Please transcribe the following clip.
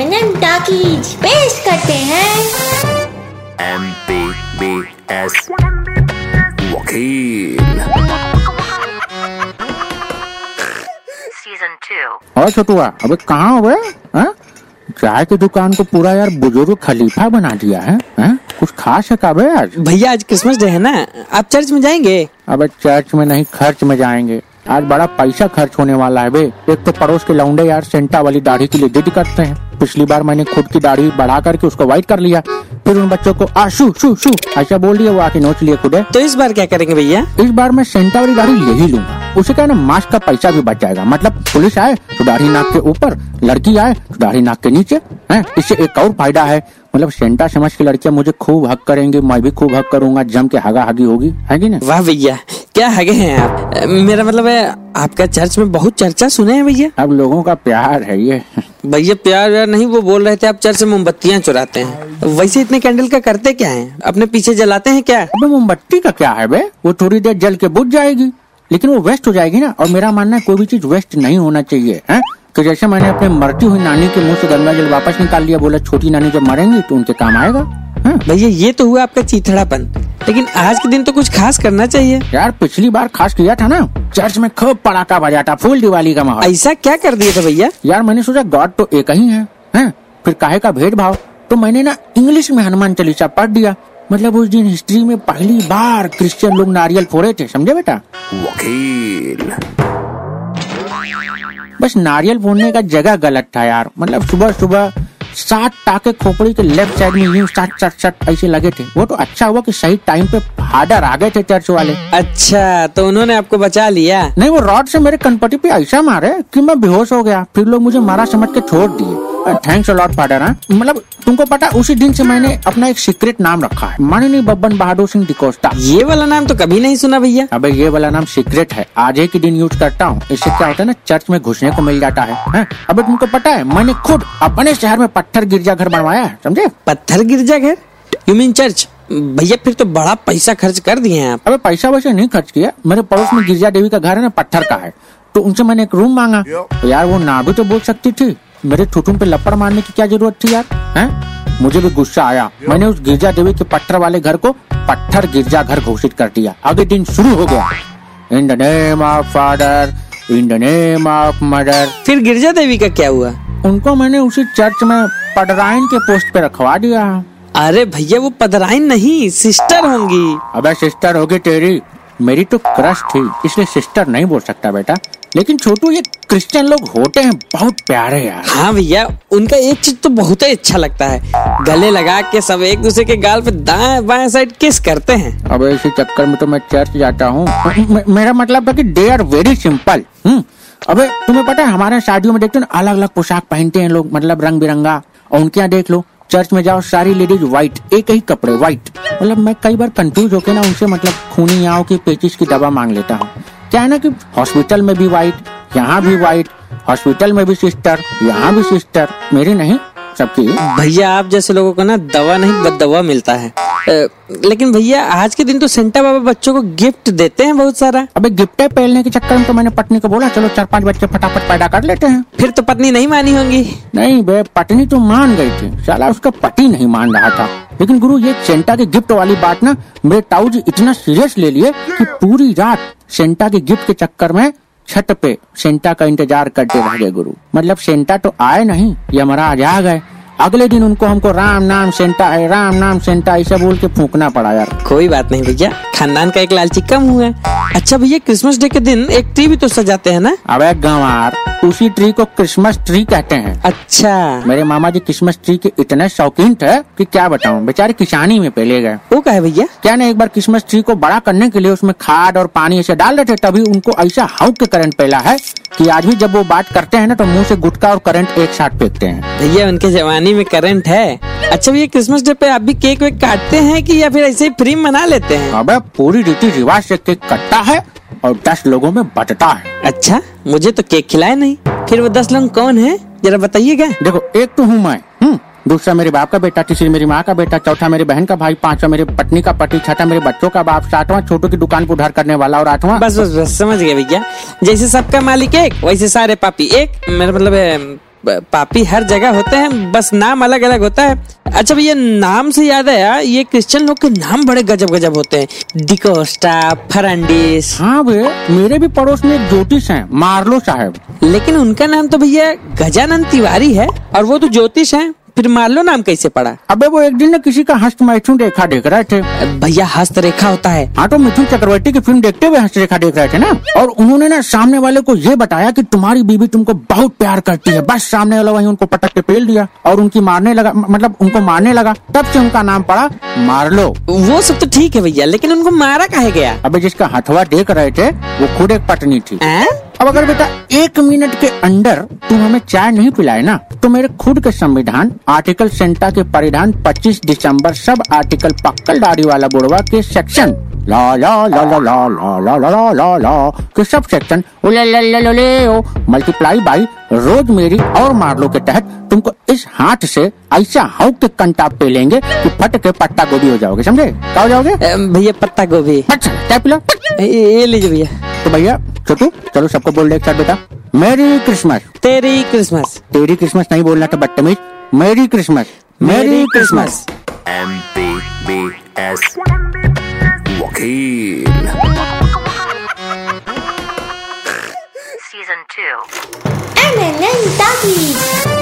M N talkies पेश करते हैं। एम पी बी एस वकील। Season 2. और छोटुआ अबे कहाँ हो गए हाँ? चाय की दुकान को पूरा यार बुज़ुर्ग खलीफा बना दिया है हाँ? कुछ खास है काबे आज? भैया आज क्रिसमस डे है ना? आप चर्च में जाएँगे? अबे चर्च में नहीं खर्च में जाएँगे। आज बड़ा पैसा खर्च होने वाला है बे एक तो पड़ोस के लौंडे यार सेंटा वाली दाढ़ी के लिए जिद करते हैं। पिछली बार मैंने खुद की दाढ़ी बढ़ा करके उसको व्हाइट कर लिया। फिर उन बच्चों को आशु शू शू ऐसा बोल दिया वो आके नोच लिए खुदे तो इस बार क्या करेंगे भैया? इस बार मैं सेंटा वाली दाढ़ी ले ही लूँगा। उसे क्या है ना मास्क का पैसा भी बच जाएगा। मतलब पुलिस आए तो दाढ़ी नाक के ऊपर लड़की आए तो दाढ़ी नाक के नीचे है? इससे एक और फ़ायदा है मतलब सेंटा समझ की लड़कियाँ मुझे खूब हक करेंगे मैं भी खूब हक करूँगा जम के हगा हगी। होगी है कि ना वाह भैया क्या हगे हैं आप? मेरा मतलब है आपका चर्च में बहुत चर्चा सुने हैं भैया। अब लोगों का प्यार है ये। भैया प्यार व्यार नहीं वो बोल रहे थे आप चर्च में मोमबत्तियाँ चुराते हैं। वैसे इतने कैंडल का करते क्या है? अपने पीछे जलाते हैं क्या? अबे मोमबत्ती का क्या है बे? वो थोड़ी देर जल के बुझ जाएगी लेकिन वो वेस्ट हो जाएगी ना। और मेरा मानना है कोई भी चीज़ वेस्ट नहीं होना चाहिए है? तो जैसे मैंने अपने मरती हुई नानी के मुँह से गंगा जल वापस निकाल लिया बोला छोटी नानी जब मरेंगी तो उनके काम आएगा? हाँ? भैया ये तो हुआ आपका चीथड़ापन लेकिन आज के दिन तो कुछ खास करना चाहिए। यार पिछली बार खास किया था ना। चर्च में खूब पड़ाका बजा था फुल दिवाली का माहौल। ऐसा क्या कर दिया था भैया? यार मैंने सोचा गॉड तो एक ही है हैं? फिर काहे का भेदभाव? तो मैंने ना इंग्लिश में हनुमान चालीसा पढ़ दिया। मतलब उस दिन हिस्ट्री में पहली बार क्रिश्चियन लोग नारियल फोड़े थे समझे बेटा? वकील। बस नारियल फोड़ने का जगह गलत था यार। मतलब सुबह सुबह सात टाके खोपड़ी के लेफ़्ट साइड में यूँ सात सट सट ऐसे लगे थे। वो तो अच्छा हुआ कि सही टाइम पे फादर आ गए थे चर्च वाले। अच्छा तो उन्होंने आपको बचा लिया? नहीं वो रॉड से मेरे कनपटी पे ऐसा मारे कि मैं बेहोश हो गया। फिर लोग मुझे मारा समझ के छोड़ दिए। थैंक्स लॉर्ड फादर हाँ। मतलब तुमको पता उसी दिन से मैंने अपना एक सीक्रेट नाम रखा है। माननीय बब्बन बहादुर सिंह डिकोस्टा। ये वाला नाम तो कभी नहीं सुना भैया। अबे ये वाला नाम सीक्रेट है। आज ही के दिन यूज़ करता हूँ। इससे क्या होता है ना चर्च में घुसने को मिल जाता है, हैं? अबे तुमको पता है मैंने खुद अपने शहर में पत्थर गिरजा घर बनवाया है समझे? पत्थर गिरजा घर? यू मीन चर्च भैया फिर तो बड़ा पैसा खर्च कर दिए हैं आप। अबे पैसा वैसे नहीं खर्च किया। मेरे पड़ोस में गिरजा देवी का घर है ना पत्थर का है। तो उनसे मैंने एक रूम मांगा। तो यार वो ना भी तो बोल सकती थी। मेरे ठुठुन पे लपड़ मारने की क्या ज़रूरत थी यार हैं? मुझे भी गुस्सा आया। मैंने उस गिरजा देवी के पत्थर वाले घर को पत्थर गिरजा घर घोषित कर दिया। अगले दिन शुरू हो गया। In the name of father in the name of mother फिर गिरजा देवी का क्या हुआ? उनको मैंने उसी चर्च में पडराइन के पोस्ट पे रखवा दिया। अरे भैया वो पदराइन नहीं सिस्टर होंगी। अबे सिस्टर होगी तेरी। मेरी तो क्रश थी इसलिए सिस्टर नहीं बोल सकता बेटा। लेकिन छोटू ये क्रिश्चियन लोग होते हैं बहुत प्यारे यार। हाँ भैया उनका एक चीज़ तो बहुत ही अच्छा लगता है। गले लगा के सब एक दूसरे के गाल पे दाएँ बाएँ साइड किस करते हैं? अब इसी चक्कर में तो मैं चर्च जाता हूँ। मेरा मतलब था कि दे आर वेरी सिंपल अबे तुम्हें पता है हमारे शादियों में देखते हो ना अलग अलग पोशाक पहनते हैं लोग मतलब रंग बिरंगा और उनके यहाँ देख लो चर्च में जाओ सारी लेडीज़ व्हाइट एक ही कपड़े व्हाइट मतलब मैं कई बार कंफ्यूज होके ना उनसे मतलब खूनी आँव की पेचिस की दवा मांग लेता हूँ। क्या है ना कि हॉस्पिटल में भी व्हाइट यहाँ भी व्हाइट हॉस्पिटल में भी सिस्टर यहाँ भी सिस्टर मेरी नहीं सबकी भैया आप जैसे लोगों को ना दवा नहीं बद दवा मिलता है। अ, लेकिन भैया आज के दिन तो सेंटा बाबा बच्चों को गिफ्ट देते हैं बहुत सारा। अबे गिफ्टे पहनने के चक्कर में तो मैंने पत्नी को बोला चलो चार पाँच बच्चे फटाफट पैदा कर लेते हैं। फिर तो पत्नी नहीं मानी होंगी। नहीं बे पत्नी तो मान गई थी। साला उसका पति नहीं मान रहा था। लेकिन गुरु ये सेंटा के गिफ्ट वाली बात ना मेरे ताऊ जी इतना सीरियस ले लिए कि पूरी रात सेंटा के गिफ्ट के चक्कर में छत पे सेंटा का इंतज़ार करते रह गए गुरु। मतलब सेंटा तो आए नहीं ये हमारा आज आ गए। अगले दिन उनको हमको राम नाम सेंटा है राम नाम सेंटा ऐसा बोल के फूकना पड़ा यार। कोई बात नहीं भैया खानदान का एक लालची कम हुआ अच्छा भैया क्रिसमस डे के दिन एक टीवी तो सजाते हैं ना? अबे गंवार। उसी ट्री को क्रिसमस ट्री कहते हैं। अच्छा। मेरे मामा जी क्रिसमस ट्री के इतने शौकीन थे कि क्या बताऊँ बेचारे किसानी में पहले गए। वो कहे भैया? क्या ना एक बार क्रिसमस ट्री को बड़ा करने के लिए उसमें खाद और पानी ऐसे डाल रहे थे तभी उनको ऐसा हाउक के करंट पहला है कि आज भी जब वो बात करते हैं ना तो मुँह से गुटका और करंट एक साथ फेंकते हैं। भैया उनके जवानी में करंट है। अच्छा भैया क्रिसमस डे पे आप भी केक वेक काटते हैं कि या फिर ऐसे ही फ्री मना लेते हैं? अबे पूरी रीति रिवाज से केक कटता है। और दस लोगों में बटता है। अच्छा मुझे तो केक खिलाए नहीं। फिर वो दस लोग कौन है? जरा बताइएगा। देखो एक तो हूँ मैं हूँ दूसरा मेरे बाप का बेटा तीसरी मेरी माँ का बेटा चौथा मेरी बहन का भाई पांचवा मेरी पत्नी का पति छठा मेरे बच्चों का बाप सातवां छोटो की दुकान को उधार करने वाला और आठवां बस बस बस समझ गया भैया। जैसे सबका मालिक एक वैसे सारे पापी एक। मेरा मतलब पापी हर जगह होते हैं बस नाम अलग अलग होता है। अच्छा भैया नाम से याद आया ये क्रिश्चियन लोग के नाम बड़े गजब गजब होते हैं। डिकोस्टा फरंडिस हाँ भैया मेरे भी पड़ोस में एक ज्योतिष हैं मार्लो साहब। लेकिन उनका नाम तो भैया गजानंद तिवारी है और वो तो ज्योतिष है। फिर मान लो नाम कैसे पड़ा? अबे वो एक दिन ना किसी का हस्त मैथुन रेखा देख रहे थे। भैया हस्त रेखा होता है। हाँ तो मिथुन चक्रवर्ती की फ़िल्म देखते हुए हस्त रेखा देख रहे थे ना? और उन्होंने ना सामने वाले को ये बताया कि तुम्हारी बीवी तुमको बहुत प्यार करती है। बस सामने वाला वही उनको पटक के पेल दिया और उनकी मारने लगा मतलब उनको मारने लगा। तब से उनका नाम पड़ा मार्लो वो सब तो ठीक है भैया लेकिन उनको मारा काहे गया? अबे जिसका हथवा देख रहे थे वो खुद एक पत्नी थी? अब अगर बेटा एक मिनट के अंदर तुम हमें चाय नहीं पिलाए ना तो मेरे खुद के संविधान आर्टिकल सेंटा के परिधान 25 दिसंबर सब आर्टिकल पक्कल दाढ़ी वाला बुढ़वा के सेक्शन ला ला ला ला ला ला ला ला ला ला ला के सब सेक्शन मल्टीप्लाई बाई रोज मेरी और मार्लो के तहत तुमको इस हाथ से ऐसा हाउ के कंटा पे लेंगे कि फट के पत्ता गोभी हो जाओगे समझे क्या हो जाओगे भैया पत्ता गोभी अच्छा चाय पिला ये लीजिए भैया तो भैया छोटू चलो सबको बोल दे एक साथ बेटा। मेरी क्रिसमस। तेरी क्रिसमस। तेरी क्रिसमस नहीं बोलना था बदतमीज। Merry Christmas. Merry Christmas. M P B S वकील। Season 2. NNN Talkies.